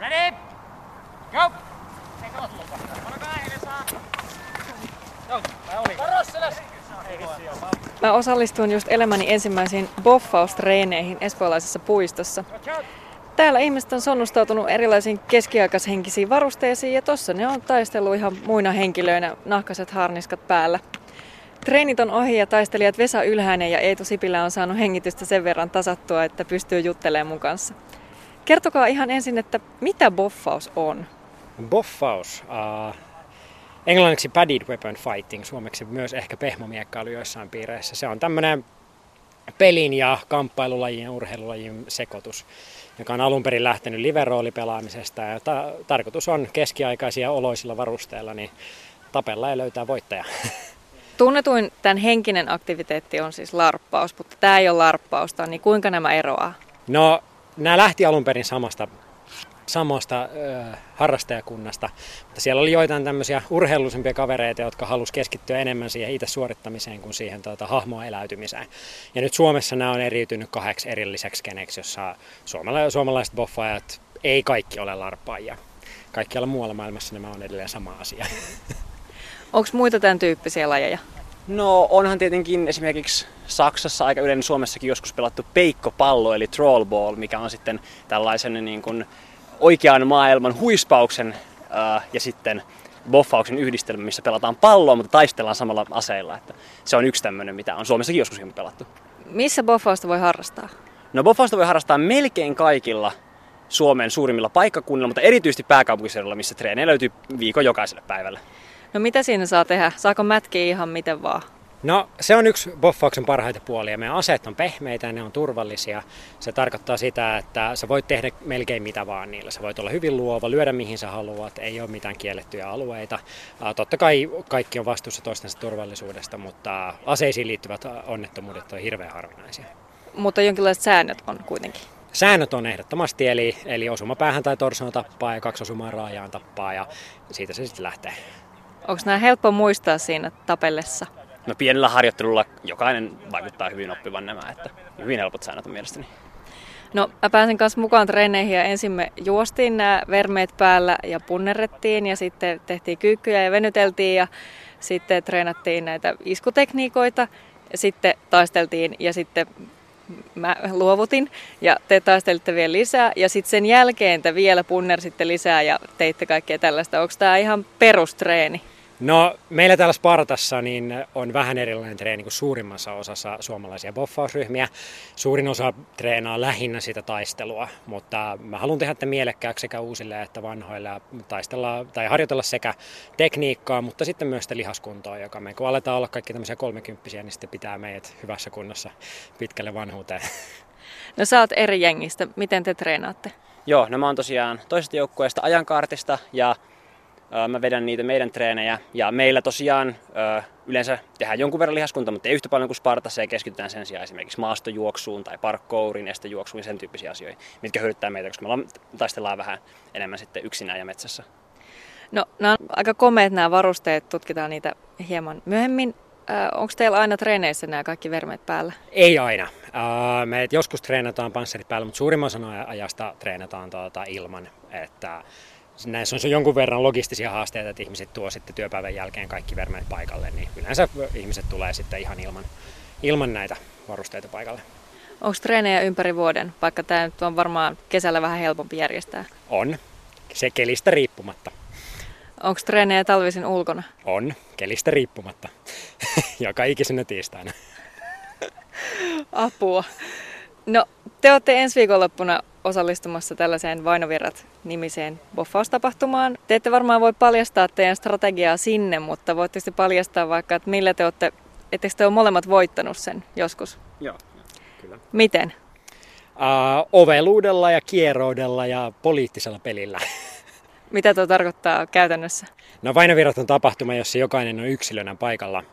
Ready? Go! Joo, mä. Mä osallistuin just elämäni ensimmäisiin boffaustreeneihin espoolaisessa puistossa. Täällä ihmiset on sonnustautunut erilaisiin keskiaikaishenkisiin varusteisiin ja tossa ne on taistellut ihan muina henkilöinä nahkaset harniskat päällä. Treenit on ohi ja taistelijat Vesa Ylhäinen ja Eetu Sipilä on saanut hengitystä sen verran tasattua, että pystyy juttelemaan mun kanssa. Kertokaa ihan ensin, että mitä boffaus on? Boffaus, uh, englanniksi padded weapon fighting, suomeksi myös ehkä pehmomiekkailu joissain piireissä. Se on tämmöinen pelin ja kamppailulajien ja urheilulajien sekoitus, joka on alun perin lähtenyt liveroolipelaamisesta ja ta- tarkoitus on keskiaikaisia oloisilla varusteilla niin tapella ja löytää voittaja. Tunnetuin tämän henkinen aktiviteetti on siis larppaus, mutta tämä ei ole larppausta, niin kuinka nämä eroaa? No, nämä lähti alun perin samasta, samasta äh, harrastajakunnasta, mutta siellä oli joitain tämmöisiä urheilullisempia kavereita, jotka halusi keskittyä enemmän siihen itse suorittamiseen kuin siihen tuota, hahmoa eläytymiseen. Ja nyt Suomessa nämä on eriytynyt kahdeksi erilliseksi keneksi, jossa suomala- suomalaiset boffaajat ei kaikki ole larppaajia. Kaikkialla muualla maailmassa nämä on edelleen sama asia. Onko muita tämän tyyppisiä lajeja? No onhan tietenkin esimerkiksi Saksassa aika yleinen Suomessakin joskus pelattu peikkopallo eli trollball, mikä on sitten tällaisen niin kuin oikean maailman huispauksen ää, ja sitten boffauksen yhdistelmä, missä pelataan palloa, mutta taistellaan samalla aseilla. Että se on yksi tämmöinen, mitä on Suomessakin joskus pelattu. Missä boffausta voi harrastaa? No boffausta voi harrastaa melkein kaikilla Suomen suurimmilla paikkakunnilla, mutta erityisesti pääkaupunkiseudulla, missä treenejä löytyy viikon jokaiselle päivälle. No mitä siinä saa tehdä? Saako mätkiä ihan miten vaan? No se on yksi boffauksen parhaita puolia. Meidän aseet on pehmeitä ja ne on turvallisia. Se tarkoittaa sitä, että sä voit tehdä melkein mitä vaan niillä. Sä voit olla hyvin luova, lyödä mihin sä haluat, ei ole mitään kiellettyjä alueita. Totta kai kaikki on vastuussa toistensa turvallisuudesta, mutta aseisiin liittyvät onnettomuudet on hirveän harvinaisia. Mutta jonkinlaiset säännöt on kuitenkin. Säännöt on ehdottomasti, eli, eli osuma päähän tai torsoon tappaa ja kaksi osumaa raajaan tappaa ja siitä se sitten lähtee. Onko nämä helppo muistaa siinä tapellessa? No pienellä harjoittelulla jokainen vaikuttaa hyvin oppivan nämä, että hyvin helpot säännöt on mielestäni. No mä pääsin kanssa mukaan treeneihin ja ensin me juostiin nämä vermeet päällä ja punnerrettiin ja sitten tehtiin kyykkyjä ja venyteltiin ja sitten treenattiin näitä iskutekniikoita ja sitten taisteltiin ja sitten mä luovutin ja te taistelitte vielä lisää ja sitten sen jälkeen te vielä punnersitte lisää ja teitte kaikkea tällaista. Onko tämä ihan perustreeni? No meillä täällä Spartassa niin on vähän erilainen treeni kuin suurimmassa osassa suomalaisia boffausryhmiä. Suurin osa treenaa lähinnä sitä taistelua, mutta mä haluan tehdä tätä mielekkääksi sekä uusille että vanhoille taistella tai harjoitella sekä tekniikkaa, mutta sitten myös sitä lihaskuntoa, joka me kun aletaan olla kaikki tämmöisiä kolmekymppisiä, niin sitten pitää meidät hyvässä kunnossa pitkälle vanhuuteen. No sä oot eri jengistä. Miten te treenaatte? Joo, no mä oon tosiaan toisesta joukkueesta ajankaartista ja Mä vedän niitä meidän treenejä ja meillä tosiaan yleensä tehdään jonkun verran lihaskunta, mutta ei yhtä paljon kuin Spartassa ja keskitytään sen sijaan esimerkiksi maastojuoksuun tai parkkourin, estejuoksuun ja sen tyyppisiä asioita, mitkä hyödyttää meitä, koska me ollaan, taistellaan vähän enemmän sitten yksinään ja metsässä. No nämä on aika komeet nämä varusteet, tutkitaan niitä hieman myöhemmin. Onko teillä aina treeneissä nämä kaikki vermeet päällä? Ei aina. Me joskus treenataan panssarit päällä, mutta suurimman osan ajasta treenataan tuota ilman. Että näissä on jonkun verran logistisia haasteita, että ihmiset tuo sitten työpäivän jälkeen kaikki vermeet paikalle, niin yleensä ihmiset tulee sitten ihan ilman, ilman näitä varusteita paikalle. Onko treenejä ympäri vuoden, vaikka tämä nyt on varmaan kesällä vähän helpompi järjestää? On, se kelistä riippumatta. Onko treenejä talvisin ulkona? On, kelistä riippumatta. Joka ikisenä tiistaina. Apua. No, te olette ensi viikonloppuna osallistumassa tällaiseen Vainovirrat-nimiseen boffaustapahtumaan. Te ette varmaan voi paljastaa teidän strategiaa sinne, mutta voitte sitten paljastaa vaikka, että millä te olette, ettekö te ole molemmat voittanut sen joskus? Joo, kyllä. Miten? Uh, oveluudella ja kieroudella ja poliittisella pelillä. Mitä tuo tarkoittaa käytännössä? No Vainovirrat on tapahtuma, jossa jokainen on yksilönä paikalla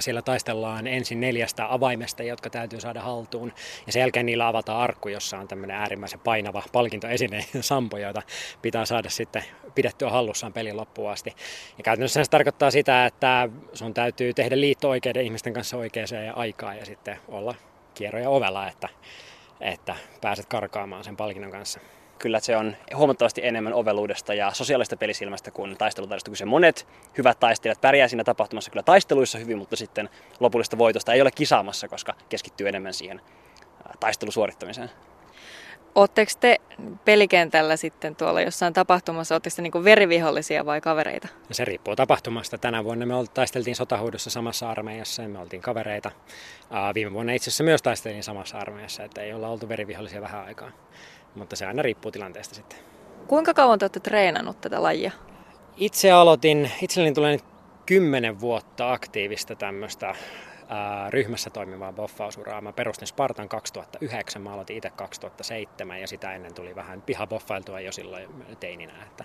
siellä taistellaan ensin neljästä avaimesta, jotka täytyy saada haltuun. Ja sen jälkeen niillä avataan arkku, jossa on tämmöinen äärimmäisen painava palkintoesine sampo, jota pitää saada sitten pidettyä hallussaan pelin loppuun asti. Ja käytännössä se tarkoittaa sitä, että sun täytyy tehdä liitto oikeiden ihmisten kanssa oikeaan aikaan ja sitten olla kierroja ovella, että, että pääset karkaamaan sen palkinnon kanssa. Kyllä se on huomattavasti enemmän oveluudesta ja sosiaalista pelisilmästä kuin taistelutaidosta, se monet hyvät taistelijat pärjää siinä tapahtumassa kyllä taisteluissa hyvin, mutta sitten lopullista voitosta ei ole kisaamassa, koska keskittyy enemmän siihen taistelusuorittamiseen. Oletteko te pelikentällä sitten tuolla jossain tapahtumassa, oletteko te niin verivihollisia vai kavereita? Se riippuu tapahtumasta. Tänä vuonna me taisteltiin sotahuudossa samassa armeijassa ja me oltiin kavereita. Viime vuonna itse asiassa myös taisteltiin samassa armeijassa, että ei olla oltu verivihollisia vähän aikaa. Mutta se aina riippuu tilanteesta sitten. Kuinka kauan te olette treenannut tätä lajia? Itse aloitin, itselleni tulee nyt kymmenen vuotta aktiivista tämmöistä ryhmässä toimivaa boffausuraa. Mä perustin Spartan 2009, mä aloitin itse 2007 ja sitä ennen tuli vähän pihaboffailtua jo silloin teininä, että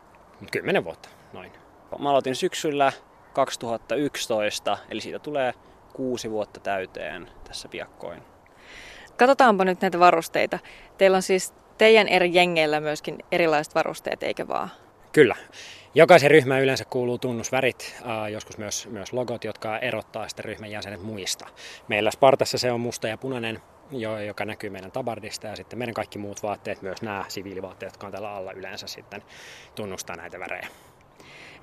kymmenen vuotta noin. Mä aloitin syksyllä 2011, eli siitä tulee kuusi vuotta täyteen tässä piakkoin. Katsotaanpa nyt näitä varusteita. Teillä on siis teidän eri jengeillä myöskin erilaiset varusteet, eikö vaan? Kyllä. Jokaisen ryhmään yleensä kuuluu tunnusvärit, joskus myös, myös logot, jotka erottaa sitten ryhmän jäsenet muista. Meillä Spartassa se on musta ja punainen, joka näkyy meidän tabardista ja sitten meidän kaikki muut vaatteet, myös nämä siviilivaatteet, jotka on tällä alla yleensä sitten tunnustaa näitä värejä.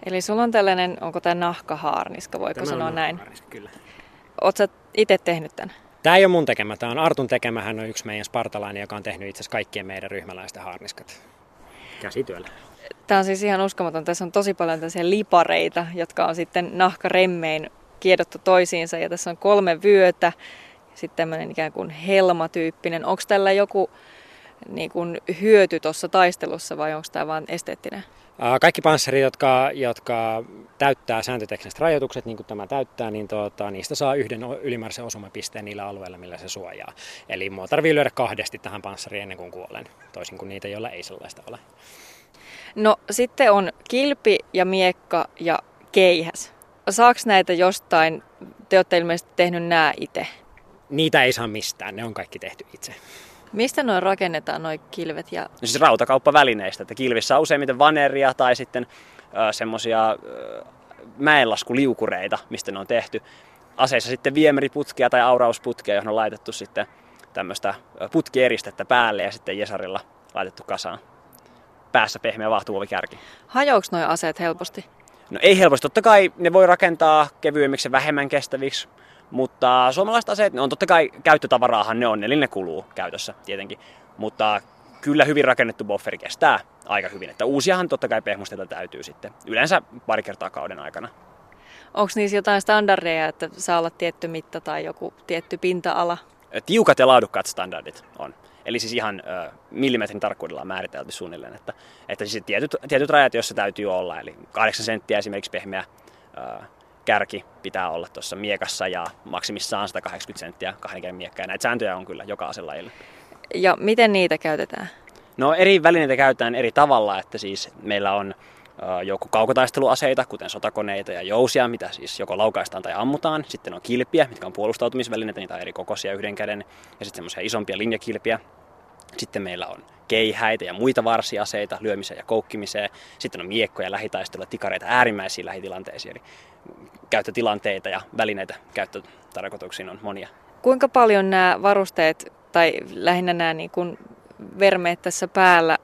Eli sulla on tällainen, onko tämä nahkahaarniska, voiko tämä sanoa näin? kyllä. Oletko itse tehnyt tämän? Tämä ei ole mun tekemä, tämä on Artun tekemä. Hän on yksi meidän spartalainen, joka on tehnyt itse asiassa kaikkien meidän ryhmäläisten harniskat käsityöllä. Tämä on siis ihan uskomaton. Tässä on tosi paljon tällaisia lipareita, jotka on sitten nahkaremmein kiedottu toisiinsa. Ja tässä on kolme vyötä, sitten tämmöinen ikään kuin helmatyyppinen. Onko tällä joku niin kuin hyöty tuossa taistelussa vai onko tämä vain esteettinen? Kaikki panssarit, jotka, jotka täyttää sääntötekniset rajoitukset, niin kuin tämä täyttää, niin tuota, niistä saa yhden ylimääräisen osumapisteen niillä alueilla, millä se suojaa. Eli mua tarvii lyödä kahdesti tähän panssariin ennen kuin kuolen, toisin kuin niitä, joilla ei sellaista ole. No sitten on kilpi ja miekka ja keihäs. Saaks näitä jostain? Te olette ilmeisesti tehnyt nämä itse. Niitä ei saa mistään, ne on kaikki tehty itse. Mistä noin rakennetaan noin kilvet? Ja... No siis rautakauppavälineistä, että kilvissä on useimmiten vaneria tai sitten semmoisia mäenlaskuliukureita, mistä ne on tehty. Aseissa sitten viemäriputkia tai aurausputkia, johon on laitettu sitten tämmöistä putkieristettä päälle ja sitten Jesarilla laitettu kasaan. Päässä pehmeä kärki. Hajouks noin aseet helposti? No ei helposti. Totta kai ne voi rakentaa kevyemmiksi ja vähemmän kestäviksi. Mutta suomalaiset aseet, ne on totta kai käyttötavaraahan ne on, eli ne kuluu käytössä tietenkin. Mutta kyllä hyvin rakennettu bufferi kestää aika hyvin. Että uusiahan totta kai pehmustella täytyy sitten yleensä pari kertaa kauden aikana. Onko niissä jotain standardeja, että saa olla tietty mitta tai joku tietty pinta-ala? Tiukat ja laadukkaat standardit on. Eli siis ihan ö, millimetrin tarkkuudella on määritelty suunnilleen, että, että siis tietyt, tietyt rajat, joissa täytyy olla, eli 8 senttiä esimerkiksi pehmeä ö, kärki pitää olla tuossa miekassa ja maksimissaan 180 senttiä kahden miekkä. Ja näitä sääntöjä on kyllä joka aselajilla. Ja miten niitä käytetään? No eri välineitä käytetään eri tavalla, että siis meillä on joku kaukotaisteluaseita, kuten sotakoneita ja jousia, mitä siis joko laukaistaan tai ammutaan. Sitten on kilpiä, mitkä on puolustautumisvälineitä, niitä on eri kokoisia yhden käden, ja sitten semmoisia isompia linjakilpiä. Sitten meillä on keihäitä ja muita varsiaseita lyömiseen ja koukkimiseen. Sitten on miekkoja, lähitaistelua, tikareita äärimmäisiin lähitilanteisiin. Eli käyttötilanteita ja välineitä käyttötarkoituksiin on monia. Kuinka paljon nämä varusteet tai lähinnä nämä niin kuin vermeet tässä päällä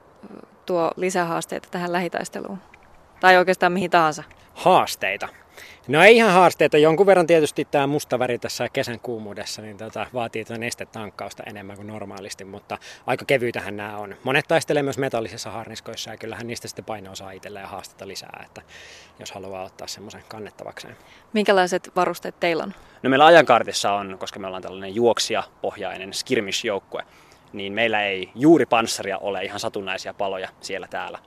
tuo lisähaasteita tähän lähitaisteluun? Tai oikeastaan mihin tahansa? Haasteita. No ei ihan haasteita. Jonkun verran tietysti tämä musta väri tässä kesän kuumuudessa niin tota, vaatii tätä nestetankkausta enemmän kuin normaalisti, mutta aika kevyitähän nämä on. Monet taistelee myös metallisissa harniskoissa ja kyllähän niistä sitten paino osaa itselleen ja haastetta lisää, että jos haluaa ottaa semmoisen kannettavakseen. Minkälaiset varusteet teillä on? No meillä ajankartissa on, koska me ollaan tällainen juoksija-pohjainen skirmish-joukkue, niin meillä ei juuri panssaria ole ihan satunnaisia paloja siellä täällä.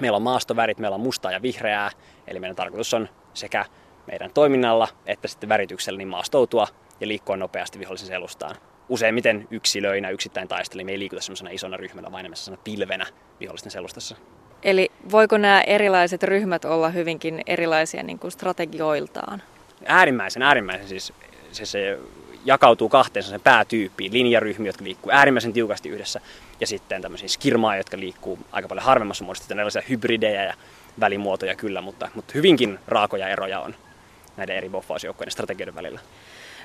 Meillä on maastovärit, meillä on mustaa ja vihreää, eli meidän tarkoitus on sekä meidän toiminnalla että sitten värityksellä niin maastoutua ja liikkua nopeasti vihollisen selustaan. Useimmiten yksilöinä, yksittäin taisteli, me ei liikuta semmoisena isona ryhmänä, vaan enemmän pilvenä vihollisten selustassa. Eli voiko nämä erilaiset ryhmät olla hyvinkin erilaisia niin kuin strategioiltaan? Äärimmäisen, äärimmäisen siis se, se jakautuu kahteen sen päätyyppiin. Linjaryhmiä, jotka liikkuu äärimmäisen tiukasti yhdessä, ja sitten tämmöisiä skirmaa, jotka liikkuu aika paljon harvemmassa muodossa. Sitten erilaisia hybridejä ja välimuotoja kyllä, mutta, mutta hyvinkin raakoja eroja on näiden eri boffausjoukkojen strategioiden välillä.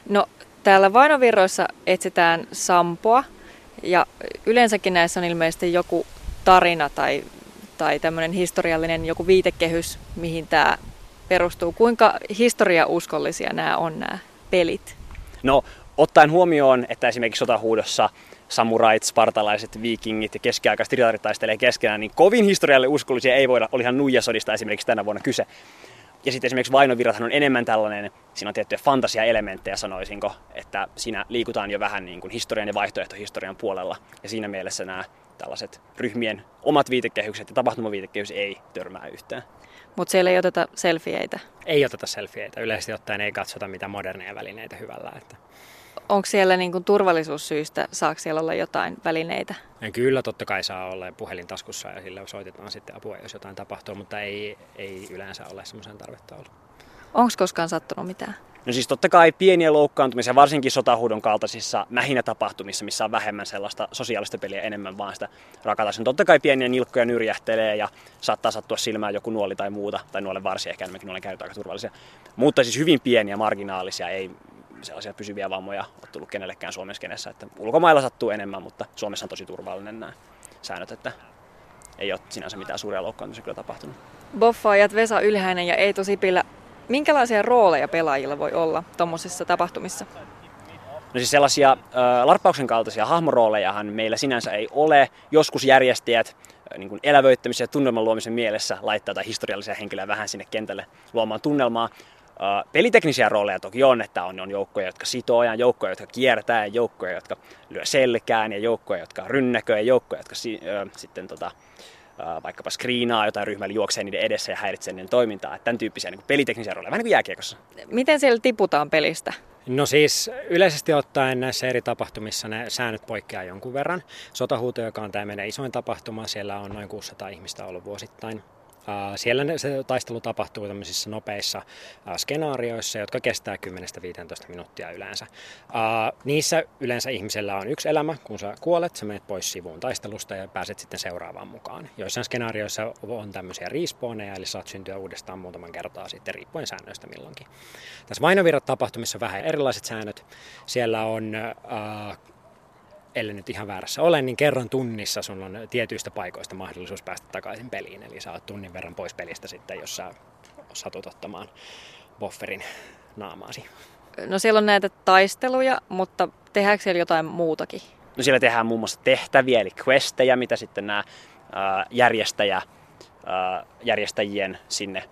No täällä vainovirroissa etsitään sampoa ja yleensäkin näissä on ilmeisesti joku tarina tai, tai tämmöinen historiallinen joku viitekehys, mihin tämä perustuu. Kuinka historiauskollisia nämä on nämä pelit? No, ottaen huomioon, että esimerkiksi sotahuudossa samurait, spartalaiset, viikingit ja keskiaikaiset riltarit taistelee keskenään, niin kovin historialle uskollisia ei voida, olihan nuijasodista esimerkiksi tänä vuonna kyse. Ja sitten esimerkiksi Vainovirrathan on enemmän tällainen, siinä on tiettyjä fantasiaelementtejä sanoisinko, että siinä liikutaan jo vähän niin kuin historian ja vaihtoehtohistorian puolella. Ja siinä mielessä nämä tällaiset ryhmien omat viitekehykset ja tapahtumaviitekehys ei törmää yhteen. Mutta siellä ei oteta selfieitä. Ei oteta selfieitä. Yleisesti ottaen ei katsota mitä moderneja välineitä hyvällä. Että onko siellä niin kuin turvallisuussyistä, saako siellä olla jotain välineitä? Ja kyllä totta kai saa olla puhelin taskussa ja sillä soitetaan sitten apua, jos jotain tapahtuu, mutta ei, ei yleensä ole semmoisen tarvetta ollut. Onko koskaan sattunut mitään? No siis totta kai pieniä loukkaantumisia, varsinkin sotahuudon kaltaisissa mähinä tapahtumissa, missä on vähemmän sellaista sosiaalista peliä, enemmän vaan sitä rakata. Niin totta kai pieniä nilkkoja nyrjähtelee ja saattaa sattua silmään joku nuoli tai muuta, tai nuolen varsi ehkä enemmänkin nuolen käytetään aika turvallisia. Mutta siis hyvin pieniä marginaalisia, ei sellaisia pysyviä vammoja ole tullut kenellekään Suomen kenessä. Että ulkomailla sattuu enemmän, mutta Suomessa on tosi turvallinen nämä säännöt, että ei ole sinänsä mitään suuria loukkaantumisia kyllä tapahtunut. Boffaajat Vesa Ylhäinen ja Eetu Sipilä, minkälaisia rooleja pelaajilla voi olla tuommoisissa tapahtumissa? No siis sellaisia äh, larppauksen kaltaisia hahmoroolejahan meillä sinänsä ei ole. Joskus järjestäjät äh, niin kuin elävöittämisen ja tunnelman luomisen mielessä laittaa tai historiallisia henkilöjä vähän sinne kentälle luomaan tunnelmaa. Peliteknisiä rooleja toki on, että on, on joukkoja, jotka sitoo ja joukkoja, jotka kiertää, ja joukkoja, jotka lyö selkään, ja joukkoja, jotka rynnäköä, ja joukkoja, jotka si, äh, sitten tota, äh, vaikkapa screenaa jotain ryhmällä, juoksee niiden edessä ja häiritsee niiden toimintaa. Että tämän tyyppisiä niin peliteknisiä rooleja, vähän niin kuin jääkiekossa. Miten siellä tiputaan pelistä? No siis yleisesti ottaen näissä eri tapahtumissa ne säännöt poikkeaa jonkun verran. Sotahuuto, joka on tämä meidän isoin tapahtuma, siellä on noin 600 ihmistä ollut vuosittain siellä se taistelu tapahtuu tämmöisissä nopeissa skenaarioissa, jotka kestää 10-15 minuuttia yleensä. Niissä yleensä ihmisellä on yksi elämä, kun sä kuolet, sä menet pois sivuun taistelusta ja pääset sitten seuraavaan mukaan. Joissain skenaarioissa on tämmöisiä respawneja, eli saat syntyä uudestaan muutaman kertaa sitten, riippuen säännöistä milloinkin. Tässä Vainovirrat tapahtumissa vähän erilaiset säännöt. Siellä on ellei nyt ihan väärässä ole, niin kerran tunnissa sun on tietyistä paikoista mahdollisuus päästä takaisin peliin. Eli sä oot tunnin verran pois pelistä sitten, jos sä satut ottamaan bufferin naamaasi. No siellä on näitä taisteluja, mutta tehdäänkö siellä jotain muutakin? No siellä tehdään muun muassa tehtäviä, eli questejä, mitä sitten nämä järjestäjä, järjestäjien sinne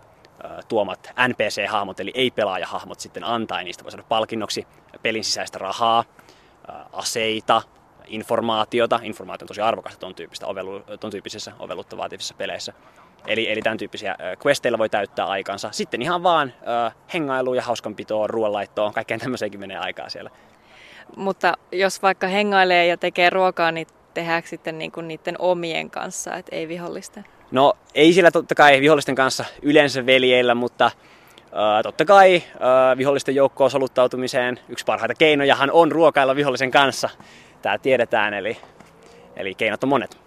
tuomat NPC-hahmot, eli ei-pelaaja-hahmot sitten antaa, ja niistä voi saada palkinnoksi pelin sisäistä rahaa, aseita, informaatiota. Informaatio on tosi arvokasta ton, tyyppistä ovelu, ton tyyppisissä ovellutta vaativissa peleissä. Eli, eli tämän tyyppisiä questeilla voi täyttää aikansa. Sitten ihan vaan äh, hengailuun ja hauskanpitoon, ruoanlaittoon, kaikkeen tämmöiseenkin menee aikaa siellä. Mutta jos vaikka hengailee ja tekee ruokaa, niin tehdäänkö sitten niinku niiden omien kanssa, että ei vihollisten? No ei sillä totta kai vihollisten kanssa yleensä veljeillä, mutta totta kai vihollisten joukkoon soluttautumiseen yksi parhaita keinojahan on ruokailla vihollisen kanssa tämä tiedetään, eli, eli keinot on monet.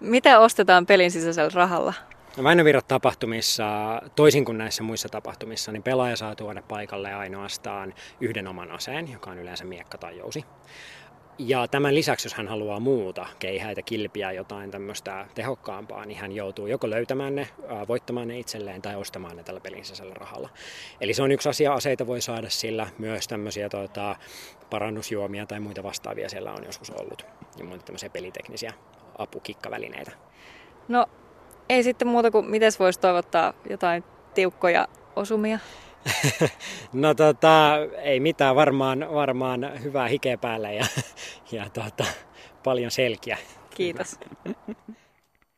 Mitä ostetaan pelin sisäisellä rahalla? Väinövirrat tapahtumissa, toisin kuin näissä muissa tapahtumissa, niin pelaaja saa tuoda paikalle ainoastaan yhden oman aseen, joka on yleensä miekka tai jousi. Ja tämän lisäksi, jos hän haluaa muuta, keihäitä, kilpiä, jotain tämmöistä tehokkaampaa, niin hän joutuu joko löytämään ne, voittamaan ne itselleen tai ostamaan ne tällä pelin sisällä rahalla. Eli se on yksi asia, aseita voi saada sillä, myös tämmöisiä tota, parannusjuomia tai muita vastaavia siellä on joskus ollut. Ja muita tämmöisiä peliteknisiä apukikkavälineitä. No ei sitten muuta kuin, miten voisi toivottaa jotain tiukkoja osumia? no tota, ei mitään, varmaan, varmaan hyvää hikeä päälle ja, ja tota, paljon selkiä. Kiitos.